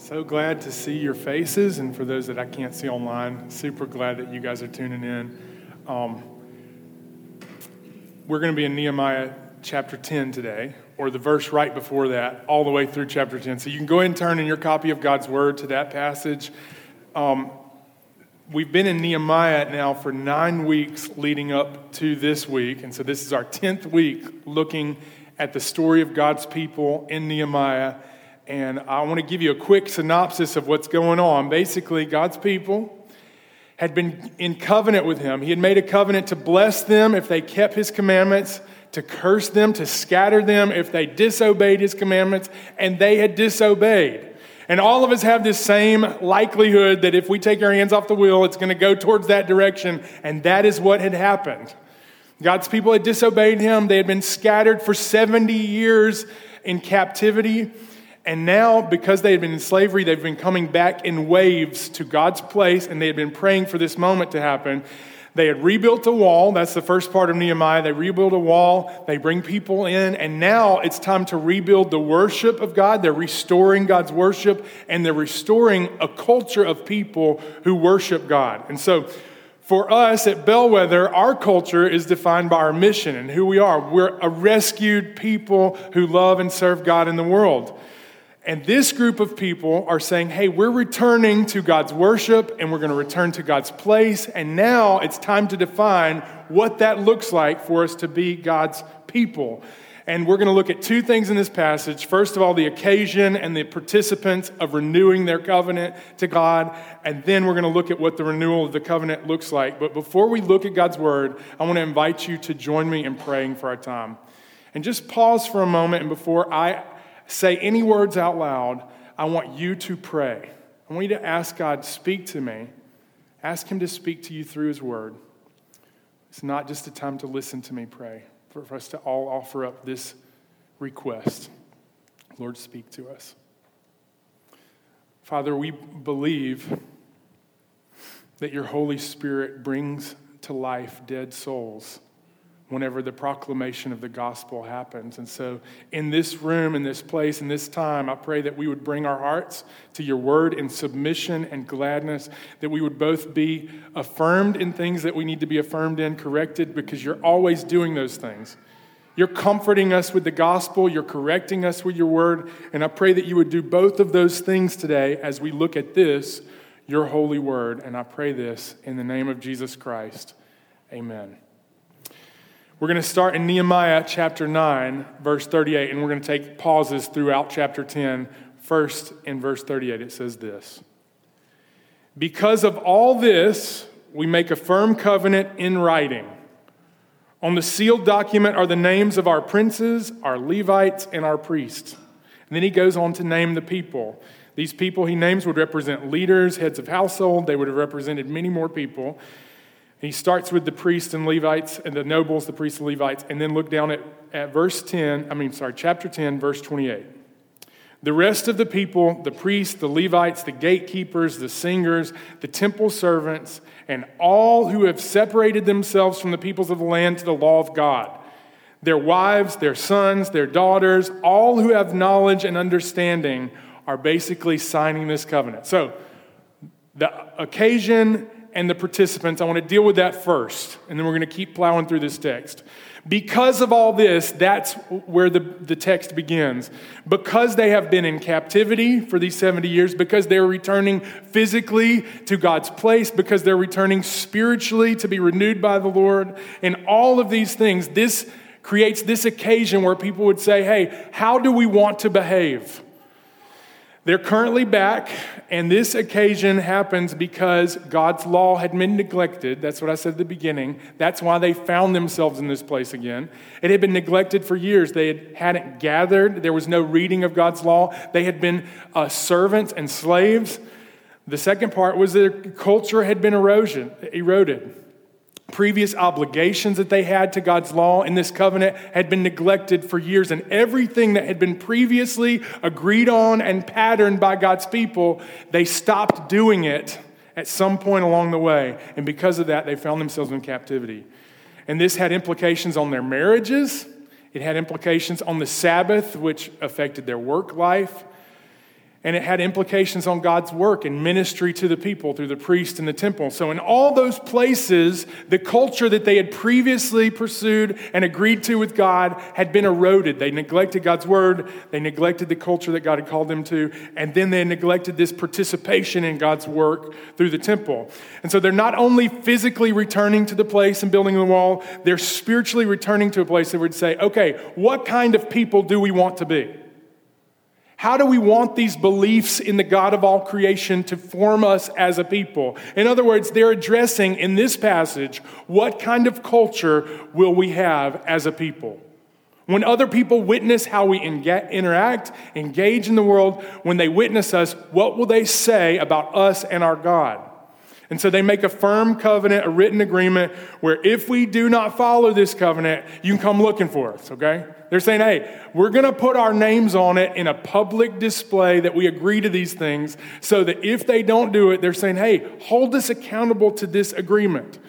So glad to see your faces, and for those that I can't see online, super glad that you guys are tuning in. Um, we're going to be in Nehemiah chapter 10 today, or the verse right before that, all the way through chapter 10. So you can go ahead and turn in your copy of God's Word to that passage. Um, we've been in Nehemiah now for nine weeks leading up to this week, and so this is our 10th week looking at the story of God's people in Nehemiah and I want to give you a quick synopsis of what's going on. Basically, God's people had been in covenant with him. He had made a covenant to bless them if they kept his commandments, to curse them, to scatter them if they disobeyed his commandments, and they had disobeyed. And all of us have this same likelihood that if we take our hands off the wheel, it's going to go towards that direction. And that is what had happened. God's people had disobeyed him. They had been scattered for 70 years in captivity. And now, because they had been in slavery, they've been coming back in waves to God's place, and they had been praying for this moment to happen. They had rebuilt the wall. That's the first part of Nehemiah. They rebuild a wall, they bring people in, and now it's time to rebuild the worship of God. They're restoring God's worship, and they're restoring a culture of people who worship God. And so, for us at Bellwether, our culture is defined by our mission and who we are. We're a rescued people who love and serve God in the world. And this group of people are saying, hey, we're returning to God's worship and we're going to return to God's place. And now it's time to define what that looks like for us to be God's people. And we're going to look at two things in this passage. First of all, the occasion and the participants of renewing their covenant to God. And then we're going to look at what the renewal of the covenant looks like. But before we look at God's word, I want to invite you to join me in praying for our time. And just pause for a moment. And before I say any words out loud, I want you to pray. I want you to ask God, speak to me. Ask Him to speak to you through His word. It's not just a time to listen to me pray, for, for us to all offer up this request. Lord, speak to us. Father, we believe that your Holy Spirit brings to life dead souls whenever the proclamation of the gospel happens. And so, in this room, in this place, in this time, I pray that we would bring our hearts to your word in submission and gladness, that we would both be affirmed in things that we need to be affirmed in, corrected, because you're always doing those things. You're comforting us with the gospel, you're correcting us with your word, and I pray that you would do both of those things today as we look at this, your holy word. And I pray this in the name of Jesus Christ. Amen. We're going to start in Nehemiah chapter 9, verse 38, and we're going to take pauses throughout chapter 10. First, in verse 38, it says this Because of all this, we make a firm covenant in writing. On the sealed document are the names of our princes, our Levites, and our priests. And then he goes on to name the people. These people he names would represent leaders, heads of household. They would have represented many more people. He starts with the priests and Levites and the nobles, the priests and Levites, and then look down at, at verse 10, I mean, sorry, chapter 10, verse 28. The rest of the people, the priests, the Levites, the gatekeepers, the singers, the temple servants, and all who have separated themselves from the peoples of the land to the law of God, their wives, their sons, their daughters, all who have knowledge and understanding are basically signing this covenant. So, the occasion and the participants. I want to deal with that first, and then we're going to keep plowing through this text. Because of all this, that's where the, the text begins. Because they have been in captivity for these 70 years, because they're returning physically to God's place, because they're returning spiritually to be renewed by the Lord, and all of these things, this creates this occasion where people would say, Hey, how do we want to behave? They're currently back, and this occasion happens because God's law had been neglected. That's what I said at the beginning. That's why they found themselves in this place again. It had been neglected for years. They had, hadn't gathered, there was no reading of God's law. They had been uh, servants and slaves. The second part was their culture had been erosion, eroded previous obligations that they had to God's law in this covenant had been neglected for years, and everything that had been previously agreed on and patterned by God's people, they stopped doing it at some point along the way. And because of that, they found themselves in captivity. And this had implications on their marriages, it had implications on the Sabbath, which affected their work life. And it had implications on God's work and ministry to the people through the priest and the temple. So, in all those places, the culture that they had previously pursued and agreed to with God had been eroded. They neglected God's word, they neglected the culture that God had called them to, and then they neglected this participation in God's work through the temple. And so, they're not only physically returning to the place and building the wall, they're spiritually returning to a place that would say, okay, what kind of people do we want to be? How do we want these beliefs in the God of all creation to form us as a people? In other words, they're addressing in this passage what kind of culture will we have as a people? When other people witness how we interact, engage in the world, when they witness us, what will they say about us and our God? And so they make a firm covenant, a written agreement, where if we do not follow this covenant, you can come looking for us, okay? They're saying, hey, we're to put our names on it in a public display that we agree to these things so that if they don't do it, they're saying, hey, hold us accountable to this agreement.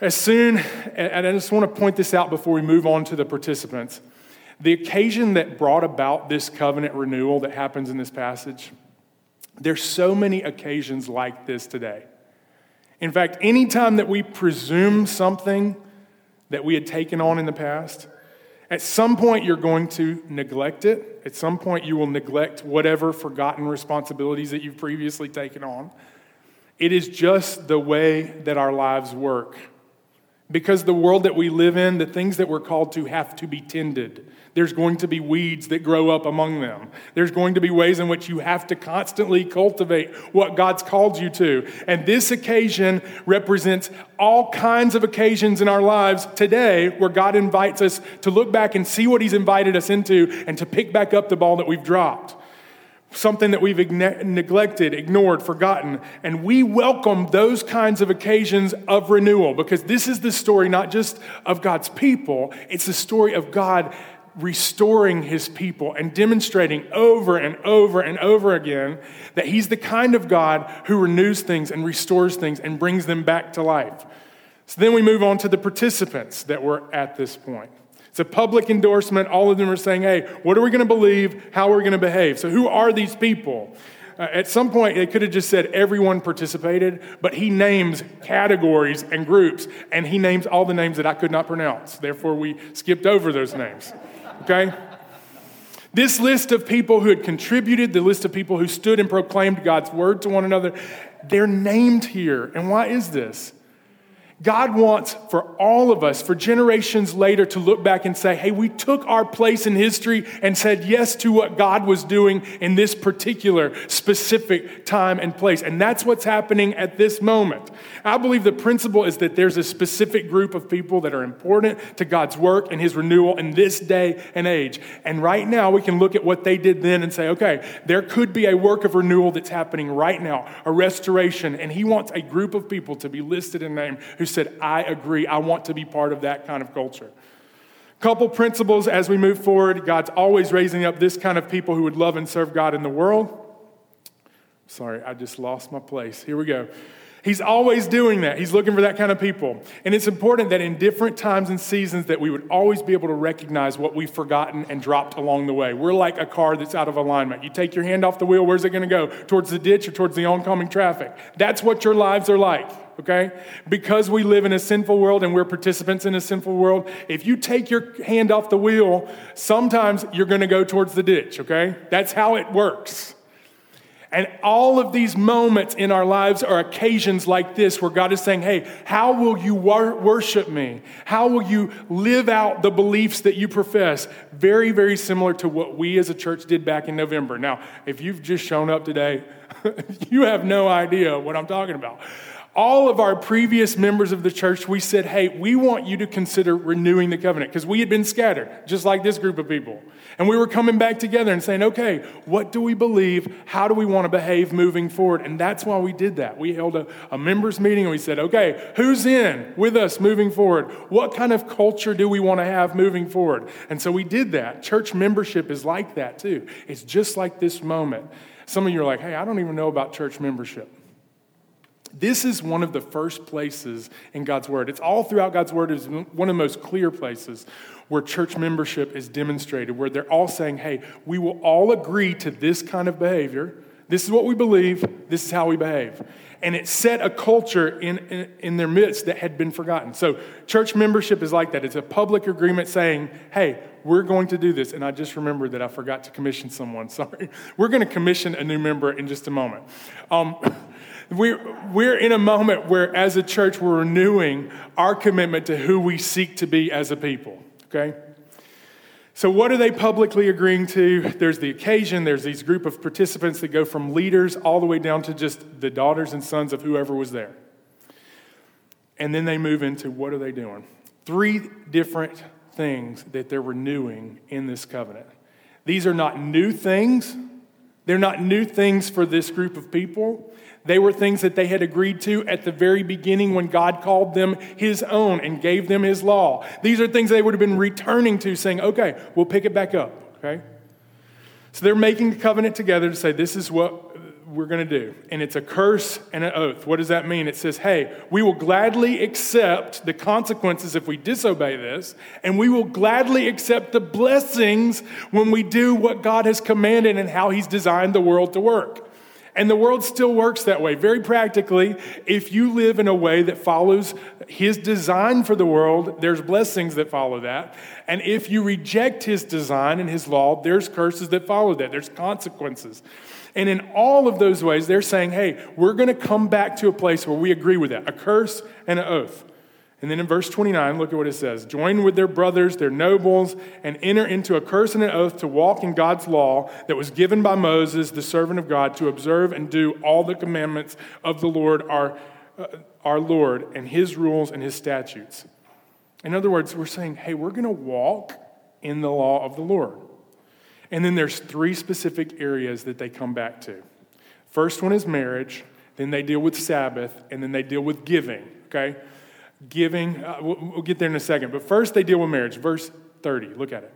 As soon, and I just want to point this out before we move on to the participants, the occasion that brought about this covenant renewal that happens in this passage there's so many occasions like this today. In fact, anytime that we presume something that we had taken on in the past, at some point you're going to neglect it. At some point you will neglect whatever forgotten responsibilities that you've previously taken on. It is just the way that our lives work. Because the world that we live in, the things that we're called to have to be tended. There's going to be weeds that grow up among them. There's going to be ways in which you have to constantly cultivate what God's called you to. And this occasion represents all kinds of occasions in our lives today where God invites us to look back and see what He's invited us into and to pick back up the ball that we've dropped something that we've neglected, ignored, forgotten. And we welcome those kinds of occasions of renewal because this is the story not just of God's people, it's the story of God restoring his people and demonstrating over and over and over again that he's the kind of God who renews things and restores things and brings them back to life. So then we move on to the participants that were at this point. It's a public endorsement. All of them are saying, hey, what are we going to believe? How are we going to behave? So, who are these people? Uh, at some point, they could have just said everyone participated, but he names categories and groups, and he names all the names that I could not pronounce. Therefore, we skipped over those names okay? This list of people who had contributed, the list of people who stood and proclaimed God's word to one another, they're named here. And why is this? God wants for all of us, for generations later, to look back and say, hey, we took our place in history and said yes to what God was doing in this particular specific time and place. And that's what's happening at this moment. I believe the principle is that there's a specific group of people that are important to God's work and His renewal in this day and age. And right now, we can look at what they did then and say, okay, there could be a work of renewal that's happening right now, a restoration. And He wants a group of people to be listed in name who said, I agree, I want to be part of that kind of culture. Couple principles as we move forward. God's always raising up this kind of people who would love and serve God in the world. Sorry, I just lost my place. Here we go. He's always doing that. He's looking for that kind of people. And it's important that in different times and seasons that we would always be able to recognize what we've forgotten and dropped along the way. We're like a car that's out of alignment. You take your hand off the wheel, where's it going to go? Towards the ditch or towards the oncoming traffic? That's what your lives are like okay? Because we live in a sinful world and we're participants in a sinful world, if you take your hand off the wheel, sometimes you're going to go towards the ditch, okay? That's how it works. And all of these moments in our lives are occasions like this where God is saying, Hey, how will you wor- worship me? How will you live out the beliefs that you profess? Very, very similar to what we as a church did back in November. Now, if you've just shown up today, you have no idea what I'm talking about all of our previous members of the church, we said, hey, we want you to consider renewing the covenant because we had been scattered, just like this group of people. And we were coming back together and saying, okay, what do we believe? How do we want to behave moving forward? And that's why we did that. We held a, a members meeting and we said, okay, who's in with us moving forward? What kind of culture do we want to have moving forward? And so we did that. Church membership is like that too. It's just like this moment. Some of you are like, hey, I don't even know about church membership. This is one of the first places in God's Word. It's all throughout God's Word. It's one of the most clear places where church membership is demonstrated, where they're all saying, hey, we will all agree to this kind of behavior. This is what we believe. This is how we behave. And it set a culture in, in, in, their midst that had been forgotten. So, church membership is like that. It's a public agreement saying, hey, we're going to do this. And I just remembered that I forgot to commission someone. Sorry. We're going to commission a new member in just a moment. Um, we're, we're in a moment where, as a church, we're renewing our commitment to who we seek to be as a people, okay? So, what are they publicly agreeing to? There's the occasion, there's these group of participants that go from leaders all the way down to just the daughters and sons of whoever was there. And then they move into what are they doing? Three different things that they're renewing in this covenant. These are not new things, they're not new things for this group of people. They were things that they had agreed to at the very beginning when God called them His own and gave them His law. These are things they would have been returning to, saying, okay, we'll pick it back up, okay? So they're making a covenant together to say, this is what we're going to do. And it's a curse and an oath. What does that mean? It says, hey, we will gladly accept the consequences if we disobey this, and we will gladly accept the blessings when we do what God has commanded and how He's designed the world to work. And the world still works that way. Very practically, if you live in a way that follows his design for the world, there's blessings that follow that. And if you reject his design and his law, there's curses that follow that. There's consequences. And in all of those ways, they're saying, hey, we're going to come back to a place where we agree with that a curse and an oath. And then in verse 29, look at what it says Join with their brothers, their nobles, and enter into a curse and an oath to walk in God's law that was given by Moses, the servant of God, to observe and do all the commandments of the Lord our, uh, our Lord and his rules and his statutes. In other words, we're saying, hey, we're going to walk in the law of the Lord. And then there's three specific areas that they come back to. First one is marriage, then they deal with Sabbath, and then they deal with giving, okay? Giving. Uh, we'll, we'll get there in a second. But first, they deal with marriage. Verse 30, look at it.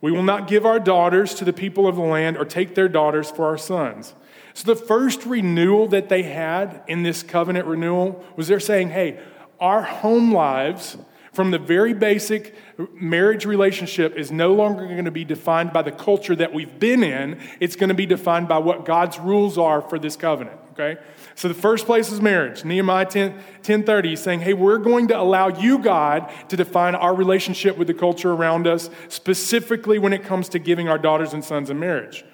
We will not give our daughters to the people of the land or take their daughters for our sons. So, the first renewal that they had in this covenant renewal was they're saying, hey, our home lives from the very basic marriage relationship is no longer going to be defined by the culture that we've been in. It's going to be defined by what God's rules are for this covenant, okay? So the first place is marriage. Nehemiah 10, 1030 is saying, hey, we're going to allow you, God, to define our relationship with the culture around us, specifically when it comes to giving our daughters and sons in marriage.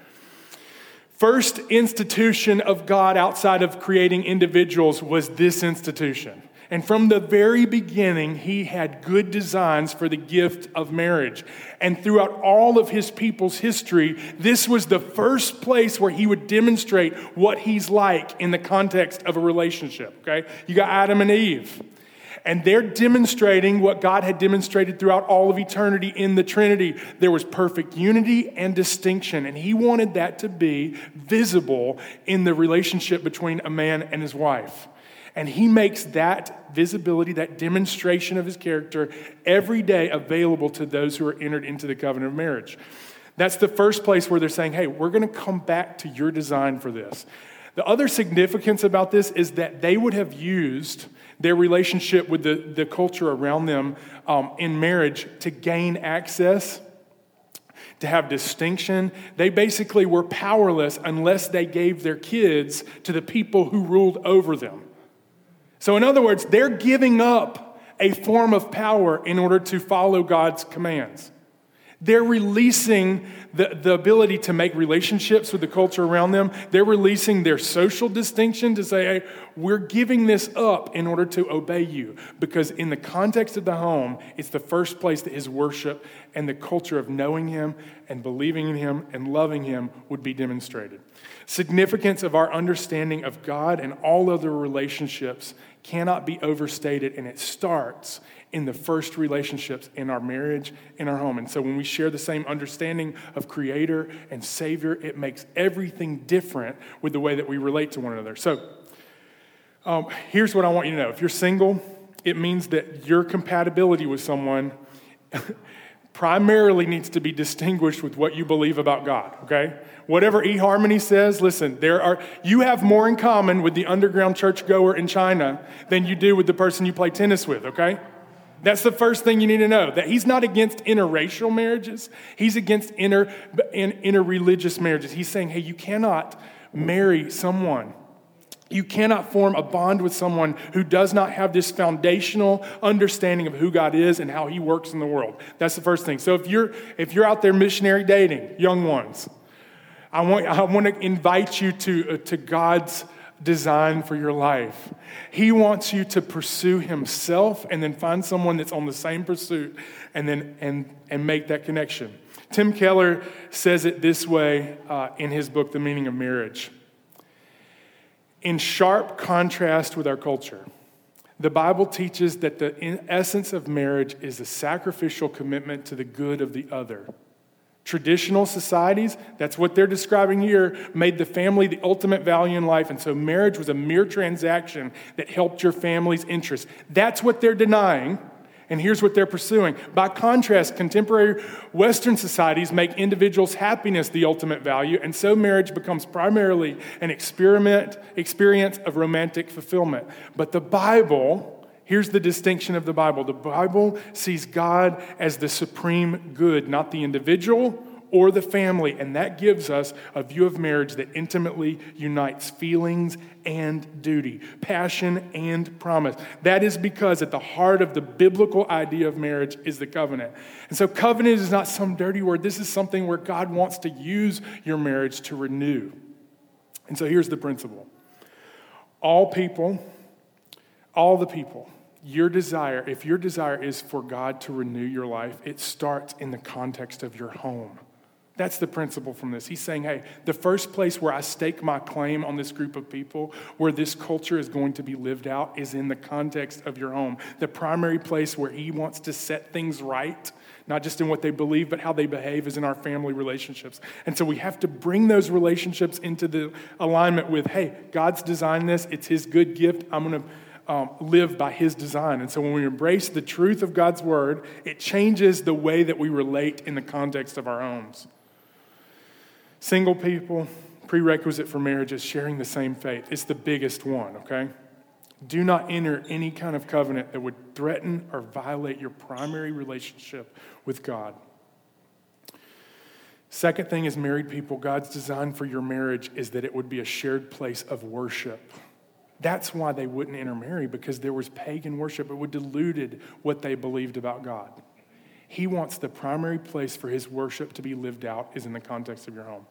First institution of God outside of creating individuals was this institution. And from the very beginning, he had good designs for the gift of marriage. And throughout all of his people's history, this was the first place where he would demonstrate what he's like in the context of a relationship. Okay? You got Adam and Eve. And they're demonstrating what God had demonstrated throughout all of eternity in the Trinity. There was perfect unity and distinction. And he wanted that to be visible in the relationship between a man and his wife. And he makes that visibility, that demonstration of his character every day available to those who are entered into the covenant of marriage. That's the first place where they're saying, hey, we're going to come back to your design for this. The other significance about this is that they would have used their relationship with the, the culture around them um, in marriage to gain access, to have distinction. They basically were powerless unless they gave their kids to the people who ruled over them. So, in other words, they're giving up a form of power in order to follow God's commands. They're releasing the, the ability to make relationships with the culture around them. They're releasing their social distinction to say, hey, we're giving this up in order to obey you. Because in the context of the home, it's the first place that his worship and the culture of knowing him and believing in him and loving him would be demonstrated. Significance of our understanding of God and all other relationships cannot be overstated, and it starts in the first relationships in our marriage, in our home. And so when we share the same understanding of Creator and Savior, it makes everything different with the way that we relate to one another. So um, here's what I want you to know if you're single, it means that your compatibility with someone primarily needs to be distinguished with what you believe about God, okay? Whatever eHarmony says, listen, there are you have more in common with the underground churchgoer in China than you do with the person you play tennis with, okay? That's the first thing you need to know. That he's not against interracial marriages. He's against inter interreligious marriages. He's saying, "Hey, you cannot marry someone you cannot form a bond with someone who does not have this foundational understanding of who God is and how he works in the world. That's the first thing. So if you're if you're out there missionary dating, young ones, I want I want to invite you to uh, to God's design for your life. He wants you to pursue himself and then find someone that's on the same pursuit and then and and make that connection. Tim Keller says it this way uh, in his book The Meaning of Marriage in sharp contrast with our culture. The Bible teaches that the essence of marriage is a sacrificial commitment to the good of the other. Traditional societies, that's what they're describing here, made the family the ultimate value in life. And so marriage was a mere transaction that helped your family's interests. That's what they're denying. And here's what they're pursuing. By contrast, contemporary Western societies make individuals' happiness the ultimate value, and so marriage becomes primarily an experiment, experience of romantic fulfillment. But the Bible, here's the distinction of the Bible the Bible sees God as the supreme good, not the individual or the family. And that gives us a view of marriage that intimately unites feelings and duty, passion and promise. That is because at the heart of the biblical idea of marriage is the covenant. And so, covenant is not some dirty word. This is something where God wants to use your marriage to renew. And so, here's the principle all people, all the people, your desire, if your desire is for God to renew your life, it starts in the context of your home. That's the principle from this. He's saying, hey, the first place where I stake my claim on this group of people, where this culture is going to be lived out, is in the context of your home. The primary place where he wants to set things right, not just in what they believe, but how they behave, is in our family relationships. And so we have to bring those relationships into the alignment with, hey, God's designed this, it's his good gift. I'm going to. Um, live by his design. And so when we embrace the truth of God's word, it changes the way that we relate in the context of our homes. Single people, prerequisite for marriage is sharing the same faith. It's the biggest one, okay? Do not enter any kind of covenant that would threaten or violate your primary relationship with God. Second thing is married people, God's design for your marriage is that it would be a shared place of worship. That's why they wouldn't intermarry because there was pagan worship. It would diluted what they believed about God. He wants the primary place for his worship to be lived out is in the context of your home.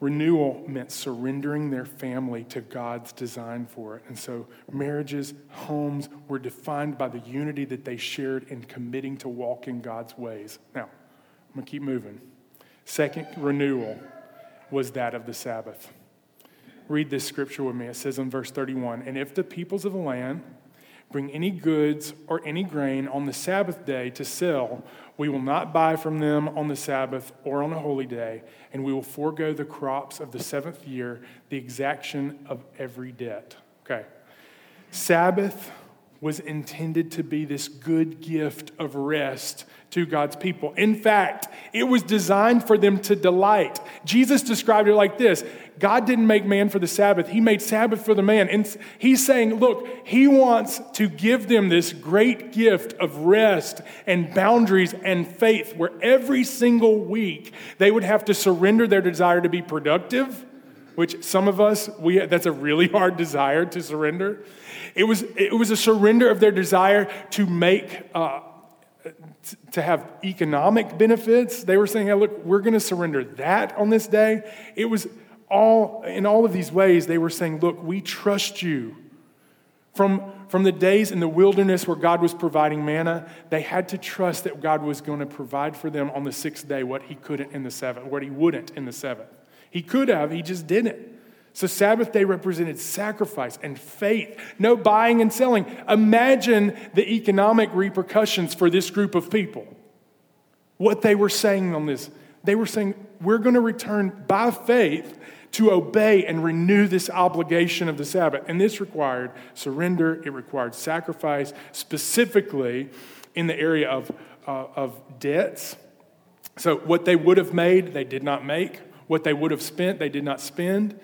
Renewal meant surrendering their family to God's design for it. And so marriages, homes were defined by the unity that they shared in committing to walk in God's ways. Now, I'm going to keep moving. Second renewal was that of the Sabbath. Read this scripture with me. It says in verse 31 And if the peoples of the land, bring any goods or any grain on the Sabbath day to sell, we will not buy from them on the Sabbath or on a holy day, and we will forego the crops of the seventh year, the exaction of every debt. Okay. Sabbath was intended to be this good gift of rest to God's people. In fact, it was designed for them to delight. Jesus described it like this God didn't make man for the Sabbath, He made Sabbath for the man. And He's saying, look, He wants to give them this great gift of rest and boundaries and faith where every single week they would have to surrender their desire to be productive. Which some of us, we, that's a really hard desire to surrender. It was, it was a surrender of their desire to make uh, to have economic benefits. They were saying, hey, look, we're going to surrender that on this day. It was all, in all of these ways, they were saying, look, we trust you. From, from the days in the wilderness where God was providing manna, they had to trust that God was going to provide for them on the sixth day what he couldn't in the seventh, what he wouldn't in the seventh. He could have, he just didn't. So, Sabbath day represented sacrifice and faith, no buying and selling. Imagine the economic repercussions for this group of people. What they were saying on this, they were saying, We're going to return by faith to obey and renew this obligation of the Sabbath. And this required surrender, it required sacrifice, specifically in the area of uh, of debts. So, what they would have made, they did not make. What they would have spent, they did not spend.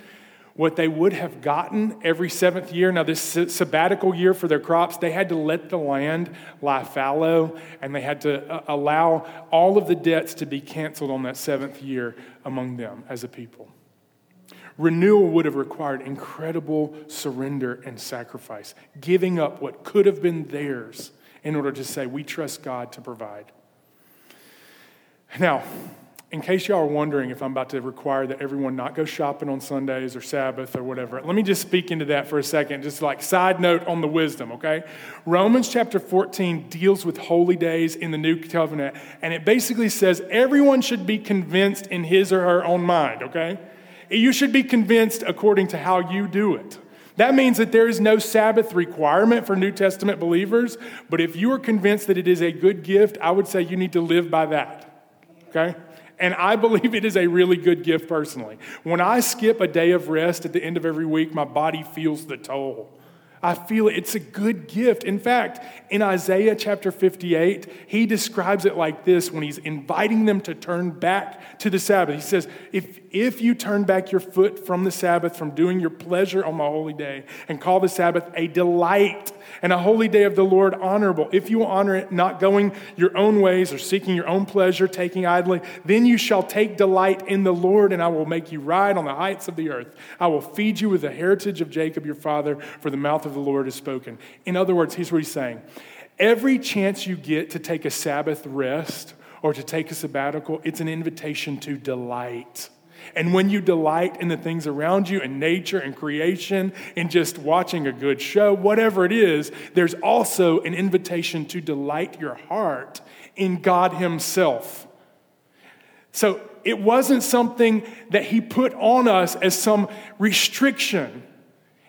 What they would have gotten every seventh year, now, this sabbatical year for their crops, they had to let the land lie fallow and they had to uh, allow all of the debts to be canceled on that seventh year among them as a people. Renewal would have required incredible surrender and sacrifice, giving up what could have been theirs in order to say, We trust God to provide. Now, in case y'all are wondering if I'm about to require that everyone not go shopping on Sundays or Sabbath or whatever, let me just speak into that for a second, just like side note on the wisdom, okay? Romans chapter 14 deals with holy days in the new covenant, and it basically says everyone should be convinced in his or her own mind, okay? You should be convinced according to how you do it. That means that there is no Sabbath requirement for New Testament believers, but if you are convinced that it is a good gift, I would say you need to live by that. Okay? And I believe it is a really good gift personally. When I skip a day of rest at the end of every week, my body feels the toll. I feel it. It's a good gift. In fact, in Isaiah chapter 58, he describes it like this when he's inviting them to turn back to the Sabbath. He says, If, if you turn back your foot from the Sabbath, from doing your pleasure on my holy day, and call the Sabbath a delight and a holy day of the Lord honorable, if you honor it, not going your own ways or seeking your own pleasure, taking idly, then you shall take delight in the Lord, and I will make you ride on the heights of the earth. I will feed you with the heritage of Jacob your father, for the mouth of the Lord has spoken. In other words, here's what he's saying every chance you get to take a Sabbath rest or to take a sabbatical, it's an invitation to delight. And when you delight in the things around you in nature and creation and just watching a good show, whatever it is, there's also an invitation to delight your heart in God Himself. So it wasn't something that He put on us as some restriction.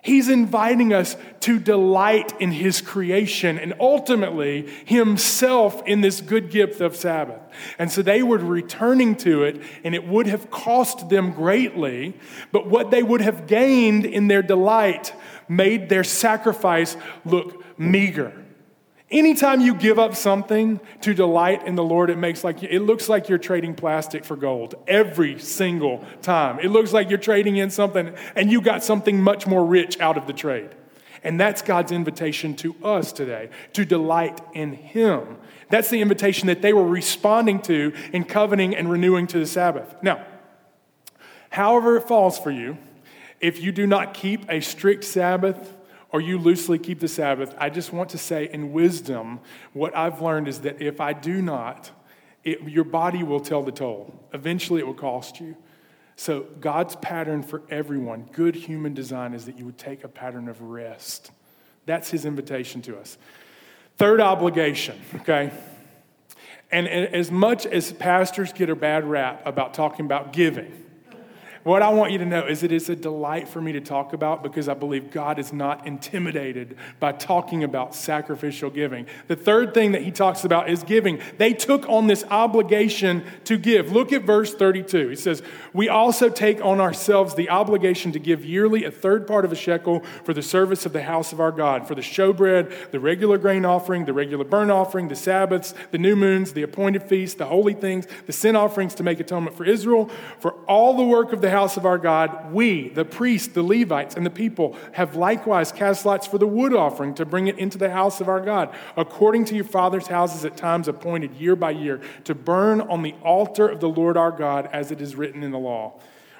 He's inviting us to delight in His creation and ultimately Himself in this good gift of Sabbath. And so they were returning to it, and it would have cost them greatly, but what they would have gained in their delight made their sacrifice look meager. Anytime you give up something to delight in the Lord, it makes like it looks like you're trading plastic for gold every single time. It looks like you're trading in something and you got something much more rich out of the trade. And that's God's invitation to us today, to delight in Him. That's the invitation that they were responding to in covenanting and renewing to the Sabbath. Now, however it falls for you, if you do not keep a strict Sabbath, or you loosely keep the Sabbath, I just want to say in wisdom, what I've learned is that if I do not, it, your body will tell the toll. Eventually, it will cost you. So, God's pattern for everyone, good human design, is that you would take a pattern of rest. That's his invitation to us. Third obligation, okay? And as much as pastors get a bad rap about talking about giving, what I want you to know is it is a delight for me to talk about because I believe God is not intimidated by talking about sacrificial giving. The third thing that he talks about is giving. They took on this obligation to give. Look at verse 32. He says, We also take on ourselves the obligation to give yearly a third part of a shekel for the service of the house of our God, for the showbread, the regular grain offering, the regular burnt offering, the Sabbaths, the new moons, the appointed feasts, the holy things, the sin offerings to make atonement for Israel, for all the work of the house of our God, we, the priests, the Levites, and the people, have likewise cast lots for the wood offering to bring it into the house of our God, according to your father's houses at times appointed year by year, to burn on the altar of the Lord our God, as it is written in the law.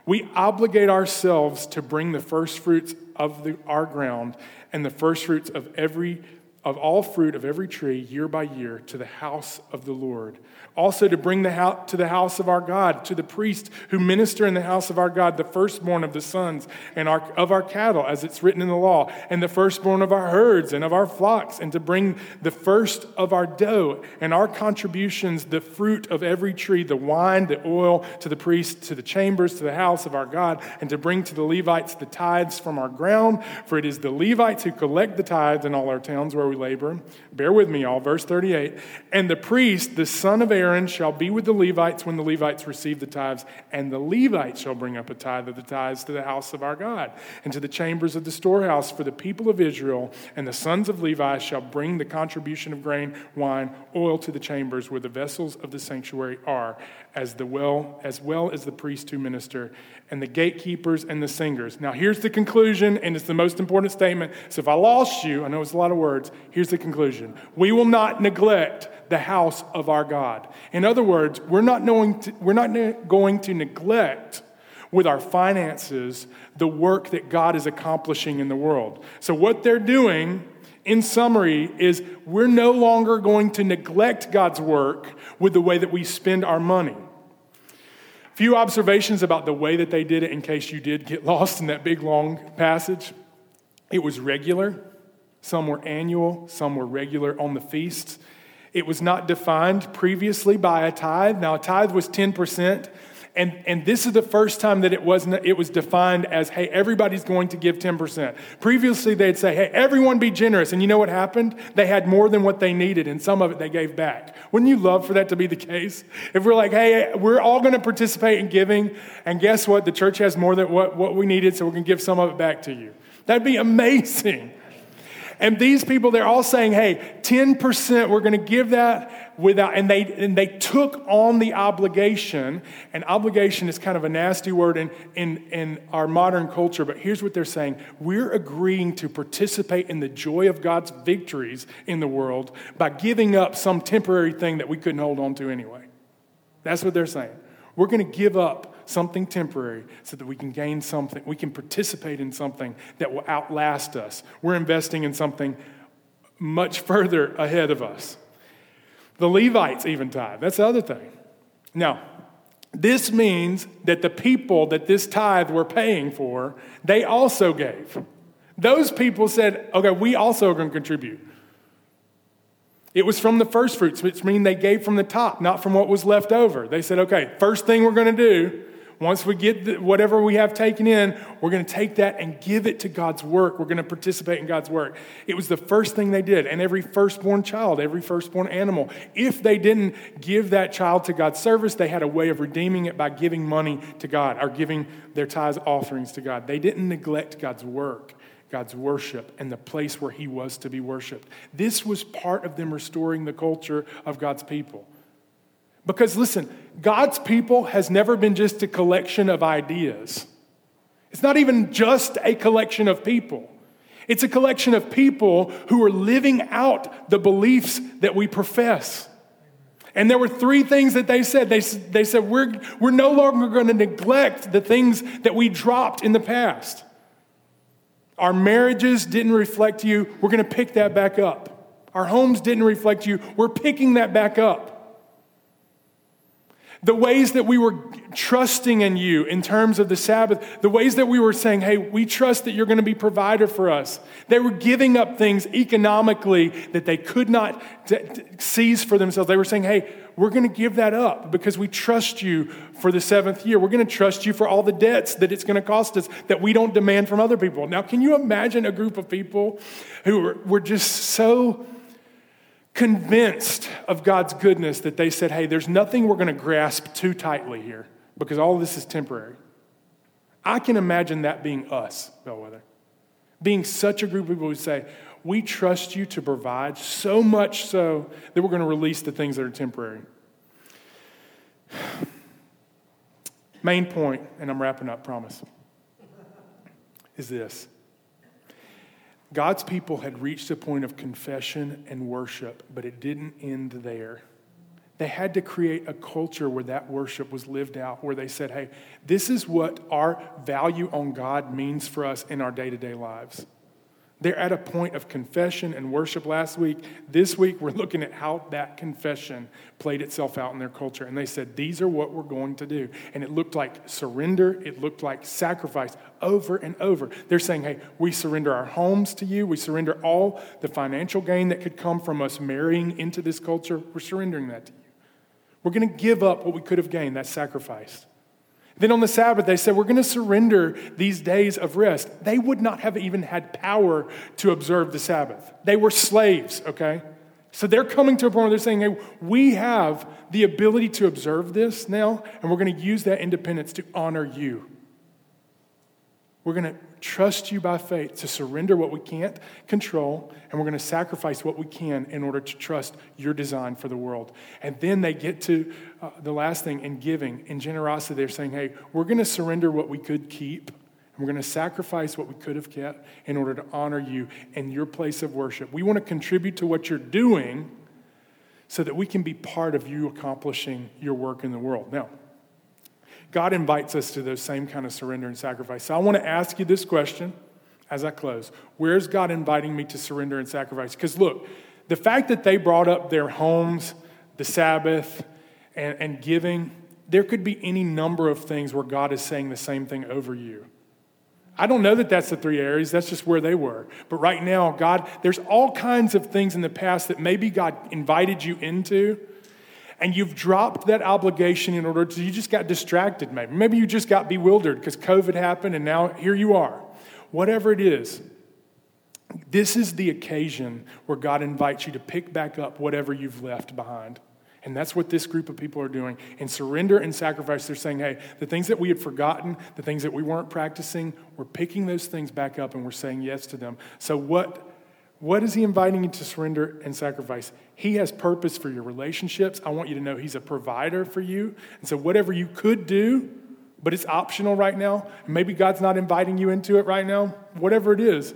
We obligate ourselves to bring the first fruits of the, our ground and the first fruits of every of all fruit of every tree year by year to the house of the Lord. Also to bring the house, to the house of our God, to the priests who minister in the house of our God, the firstborn of the sons and our, of our cattle, as it's written in the law, and the firstborn of our herds and of our flocks, and to bring the first of our dough and our contributions, the fruit of every tree, the wine, the oil, to the priests, to the chambers, to the house of our God, and to bring to the Levites the tithes from our ground, for it is the Levites who collect the tithes in all our towns where we labor. Bear with me, all. Verse 38 And the priest, the son of Aaron, shall be with the Levites when the Levites receive the tithes, and the Levites shall bring up a tithe of the tithes to the house of our God, and to the chambers of the storehouse for the people of Israel. And the sons of Levi shall bring the contribution of grain, wine, oil to the chambers where the vessels of the sanctuary are, as, the well, as well as the priests who minister, and the gatekeepers and the singers. Now, here's the conclusion, and it's the most important statement. So, if I lost you, I know it's a lot of words, here's the conclusion. We will not neglect the house of our God. In other words, we're not, to, we're not ne- going to neglect with our finances the work that God is accomplishing in the world. So, what they're doing, in summary, is we're no longer going to neglect God's work with the way that we spend our money. Few observations about the way that they did it in case you did get lost in that big long passage. It was regular, some were annual, some were regular on the feasts. It was not defined previously by a tithe. Now, a tithe was 10%. And, and this is the first time that it, wasn't, it was defined as, hey, everybody's going to give 10%. Previously, they'd say, hey, everyone be generous. And you know what happened? They had more than what they needed, and some of it they gave back. Wouldn't you love for that to be the case? If we're like, hey, we're all going to participate in giving, and guess what? The church has more than what, what we needed, so we can give some of it back to you. That'd be amazing. And these people, they're all saying, hey, 10%, we're going to give that without, and they, and they took on the obligation. And obligation is kind of a nasty word in, in, in our modern culture, but here's what they're saying we're agreeing to participate in the joy of God's victories in the world by giving up some temporary thing that we couldn't hold on to anyway. That's what they're saying. We're going to give up something temporary so that we can gain something, we can participate in something that will outlast us. We're investing in something much further ahead of us. The Levites even tithe. That's the other thing. Now, this means that the people that this tithe were paying for, they also gave. Those people said, okay, we also are going to contribute. It was from the first fruits, which means they gave from the top, not from what was left over. They said, okay, first thing we're going to do once we get the, whatever we have taken in, we're going to take that and give it to God's work. We're going to participate in God's work. It was the first thing they did. And every firstborn child, every firstborn animal, if they didn't give that child to God's service, they had a way of redeeming it by giving money to God or giving their tithes offerings to God. They didn't neglect God's work. God's worship and the place where he was to be worshiped. This was part of them restoring the culture of God's people. Because listen, God's people has never been just a collection of ideas. It's not even just a collection of people. It's a collection of people who are living out the beliefs that we profess. And there were three things that they said. They, they said, we're, we're no longer going to neglect the things that we dropped in the past. Our marriages didn't reflect you. We're going to pick that back up. Our homes didn't reflect you. We're picking that back up. The ways that we were trusting in you in terms of the Sabbath, the ways that we were saying, hey, we trust that you're going to be provider for us. They were giving up things economically that they could not seize for themselves. They were saying, hey, we're going to give that up because we trust you for the seventh year. We're going to trust you for all the debts that it's going to cost us that we don't demand from other people. Now, can you imagine a group of people who were, were just so convinced of God's goodness that they said, hey, there's nothing we're going to grasp too tightly here because all this is temporary. I can imagine that being us, Bellwether. Being such a group of people who say, we trust you to provide so much so that we're going to release the things that are temporary. Main point, and I'm wrapping up, promise, is this God's people had reached a point of confession and worship, but it didn't end there. They had to create a culture where that worship was lived out, where they said, hey, this is what our value on God means for us in our day to day lives. They're at a point of confession and worship last week. This week, we're looking at how that confession played itself out in their culture. And they said, These are what we're going to do. And it looked like surrender, it looked like sacrifice over and over. They're saying, Hey, we surrender our homes to you, we surrender all the financial gain that could come from us marrying into this culture. We're surrendering that to you. We're going to give up what we could have gained, that sacrifice. Then on the Sabbath, they said, We're going to surrender these days of rest. They would not have even had power to observe the Sabbath. They were slaves, okay? So they're coming to a point where they're saying, Hey, we have the ability to observe this now, and we're going to use that independence to honor you. We're going to trust you by faith to surrender what we can't control, and we're going to sacrifice what we can in order to trust your design for the world. And then they get to uh, the last thing in giving, in generosity. They're saying, hey, we're going to surrender what we could keep, and we're going to sacrifice what we could have kept in order to honor you and your place of worship. We want to contribute to what you're doing so that we can be part of you accomplishing your work in the world. Now, God invites us to those same kind of surrender and sacrifice. So I want to ask you this question as I close Where's God inviting me to surrender and sacrifice? Because look, the fact that they brought up their homes, the Sabbath, and, and giving, there could be any number of things where God is saying the same thing over you. I don't know that that's the three areas. That's just where they were. But right now, God, there's all kinds of things in the past that maybe God invited you into and you've dropped that obligation in order to, you just got distracted maybe. Maybe you just got bewildered because COVID happened and now here you are. Whatever it is, this is the occasion where God invites you to pick back up whatever you've left behind. And that's what this group of people are doing. In surrender and sacrifice, they're saying, hey, the things that we had forgotten, the things that we weren't practicing, we're picking those things back up and we're saying yes to them. So, what what is he inviting you to surrender and sacrifice? He has purpose for your relationships. I want you to know he's a provider for you. And so, whatever you could do, but it's optional right now, maybe God's not inviting you into it right now, whatever it is,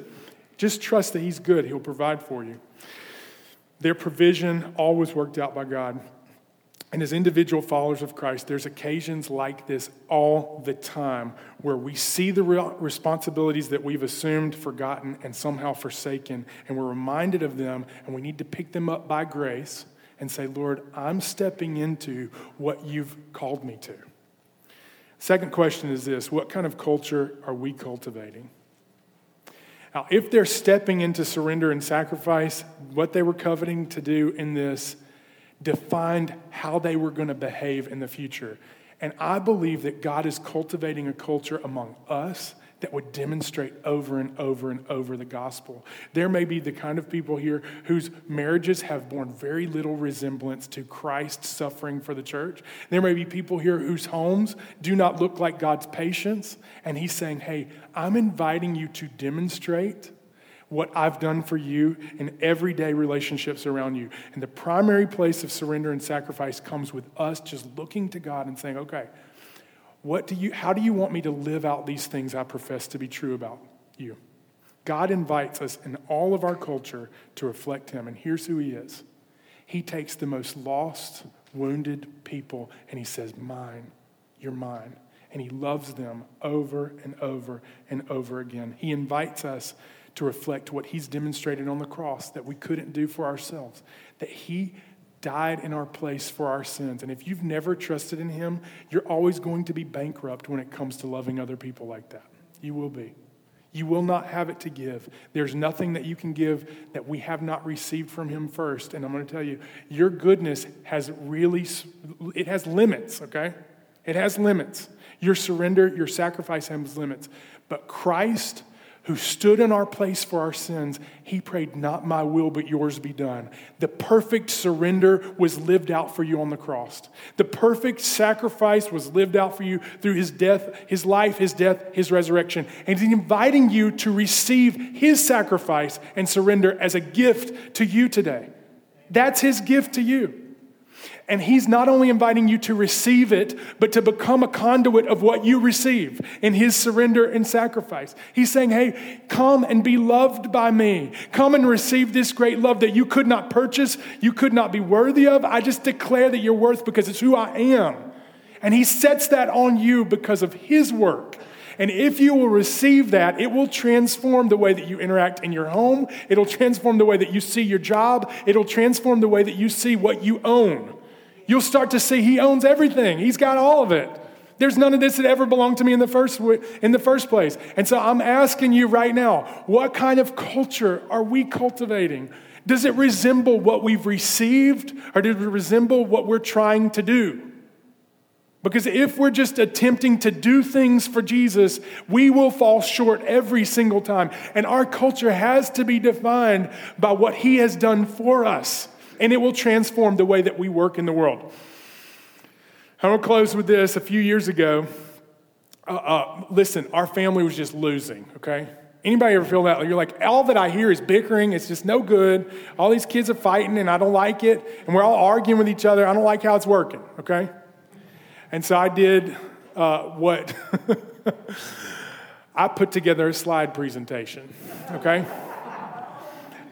just trust that he's good. He'll provide for you. Their provision always worked out by God. And as individual followers of Christ, there's occasions like this all the time where we see the responsibilities that we've assumed, forgotten, and somehow forsaken, and we're reminded of them, and we need to pick them up by grace and say, Lord, I'm stepping into what you've called me to. Second question is this What kind of culture are we cultivating? Now, if they're stepping into surrender and sacrifice, what they were coveting to do in this defined how they were going to behave in the future. And I believe that God is cultivating a culture among us that would demonstrate over and over and over the gospel. There may be the kind of people here whose marriages have borne very little resemblance to Christ suffering for the church. There may be people here whose homes do not look like God's patience. And He's saying, hey, I'm inviting you to demonstrate what I've done for you in everyday relationships around you. And the primary place of surrender and sacrifice comes with us just looking to God and saying, okay, what do you, how do you want me to live out these things I profess to be true about you? God invites us in all of our culture to reflect Him, and here's who He is He takes the most lost, wounded people, and He says, Mine, you're mine. And He loves them over and over and over again. He invites us to reflect what he's demonstrated on the cross that we couldn't do for ourselves, that he died in our place for our sins. And if you've never trusted in him, you're always going to be bankrupt when it comes to loving other people like that. You will be. You will not have it to give. There's nothing that you can give that we have not received from him first. And I'm going to tell you, your goodness has really it has limits, okay? It has limits. Your surrender, your sacrifice has limits. But Christ who stood in our place for our sins, he prayed, Not my will, but yours be done. The perfect surrender was lived out for you on the cross. The perfect sacrifice was lived out for you through his death, his life, his death, his resurrection. And he's inviting you to receive his sacrifice and surrender as a gift to you today. That's his gift to you. And he's not only inviting you to receive it, but to become a conduit of what you receive in his surrender and sacrifice. He's saying, hey, come and be loved by me. Come and receive this great love that you could not purchase, you could not be worthy of. I just declare that you're worth because it's who I am. And he sets that on you because of his work. And if you will receive that, it will transform the way that you interact in your home. It'll transform the way that you see your job. It'll transform the way that you see what you own you'll start to see he owns everything. He's got all of it. There's none of this that ever belonged to me in the first in the first place. And so I'm asking you right now, what kind of culture are we cultivating? Does it resemble what we've received or does it resemble what we're trying to do? Because if we're just attempting to do things for Jesus, we will fall short every single time. And our culture has to be defined by what He has done for us, and it will transform the way that we work in the world. I'm gonna close with this. A few years ago, uh, uh, listen, our family was just losing, okay? Anybody ever feel that? You're like, all that I hear is bickering. It's just no good. All these kids are fighting, and I don't like it. And we're all arguing with each other. I don't like how it's working, okay? And so I did uh, what I put together a slide presentation, okay?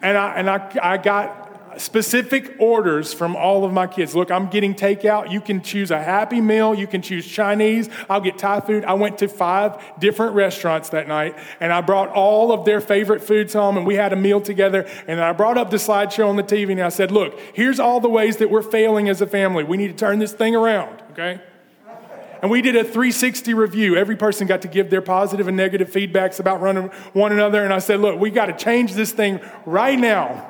And I, and I, I got specific orders from all of my kids. Look, I'm getting takeout. You can choose a happy meal. You can choose Chinese. I'll get Thai food. I went to five different restaurants that night and I brought all of their favorite foods home and we had a meal together. And I brought up the slideshow on the TV and I said, look, here's all the ways that we're failing as a family. We need to turn this thing around, okay? And we did a 360 review. Every person got to give their positive and negative feedbacks about running one another. And I said, look, we got to change this thing right now.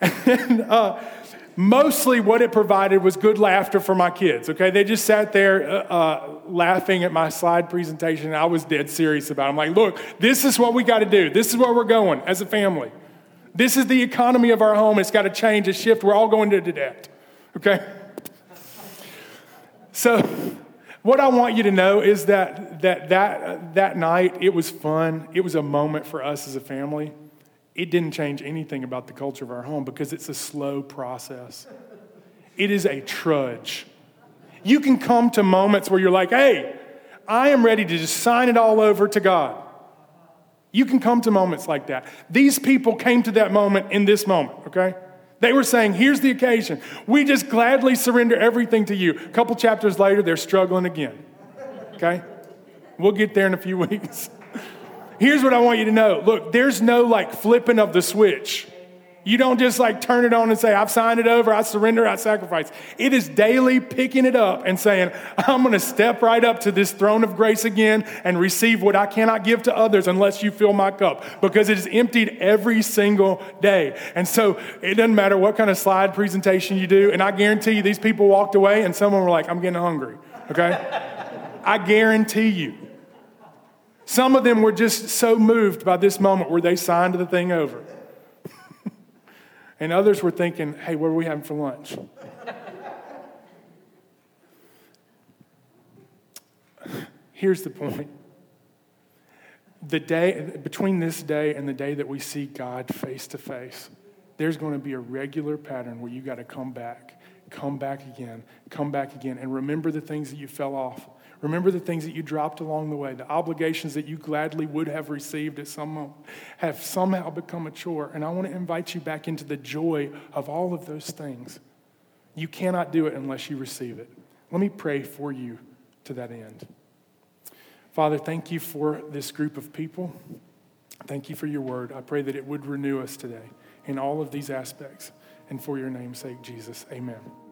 And uh, mostly what it provided was good laughter for my kids, okay? They just sat there uh, uh, laughing at my slide presentation. I was dead serious about it. I'm like, look, this is what we got to do. This is where we're going as a family. This is the economy of our home. It's got to change, a shift. We're all going to debt, okay? So, what I want you to know is that that, that, that night, it was fun. It was a moment for us as a family it didn't change anything about the culture of our home because it's a slow process. It is a trudge. You can come to moments where you're like, hey, I am ready to just sign it all over to God. You can come to moments like that. These people came to that moment in this moment, okay? They were saying, here's the occasion. We just gladly surrender everything to you. A couple chapters later, they're struggling again, okay? We'll get there in a few weeks. Here's what I want you to know. Look, there's no like flipping of the switch. You don't just like turn it on and say, I've signed it over, I surrender, I sacrifice. It is daily picking it up and saying, I'm going to step right up to this throne of grace again and receive what I cannot give to others unless you fill my cup because it is emptied every single day. And so it doesn't matter what kind of slide presentation you do. And I guarantee you, these people walked away and someone were like, I'm getting hungry. Okay? I guarantee you. Some of them were just so moved by this moment where they signed the thing over. And others were thinking, hey, what are we having for lunch? Here's the point. The day between this day and the day that we see God face to face, there's going to be a regular pattern where you got to come back, come back again, come back again, and remember the things that you fell off Remember the things that you dropped along the way, the obligations that you gladly would have received at some moment have somehow become a chore. And I want to invite you back into the joy of all of those things. You cannot do it unless you receive it. Let me pray for you to that end. Father, thank you for this group of people. Thank you for your word. I pray that it would renew us today in all of these aspects. And for your name's sake, Jesus, amen.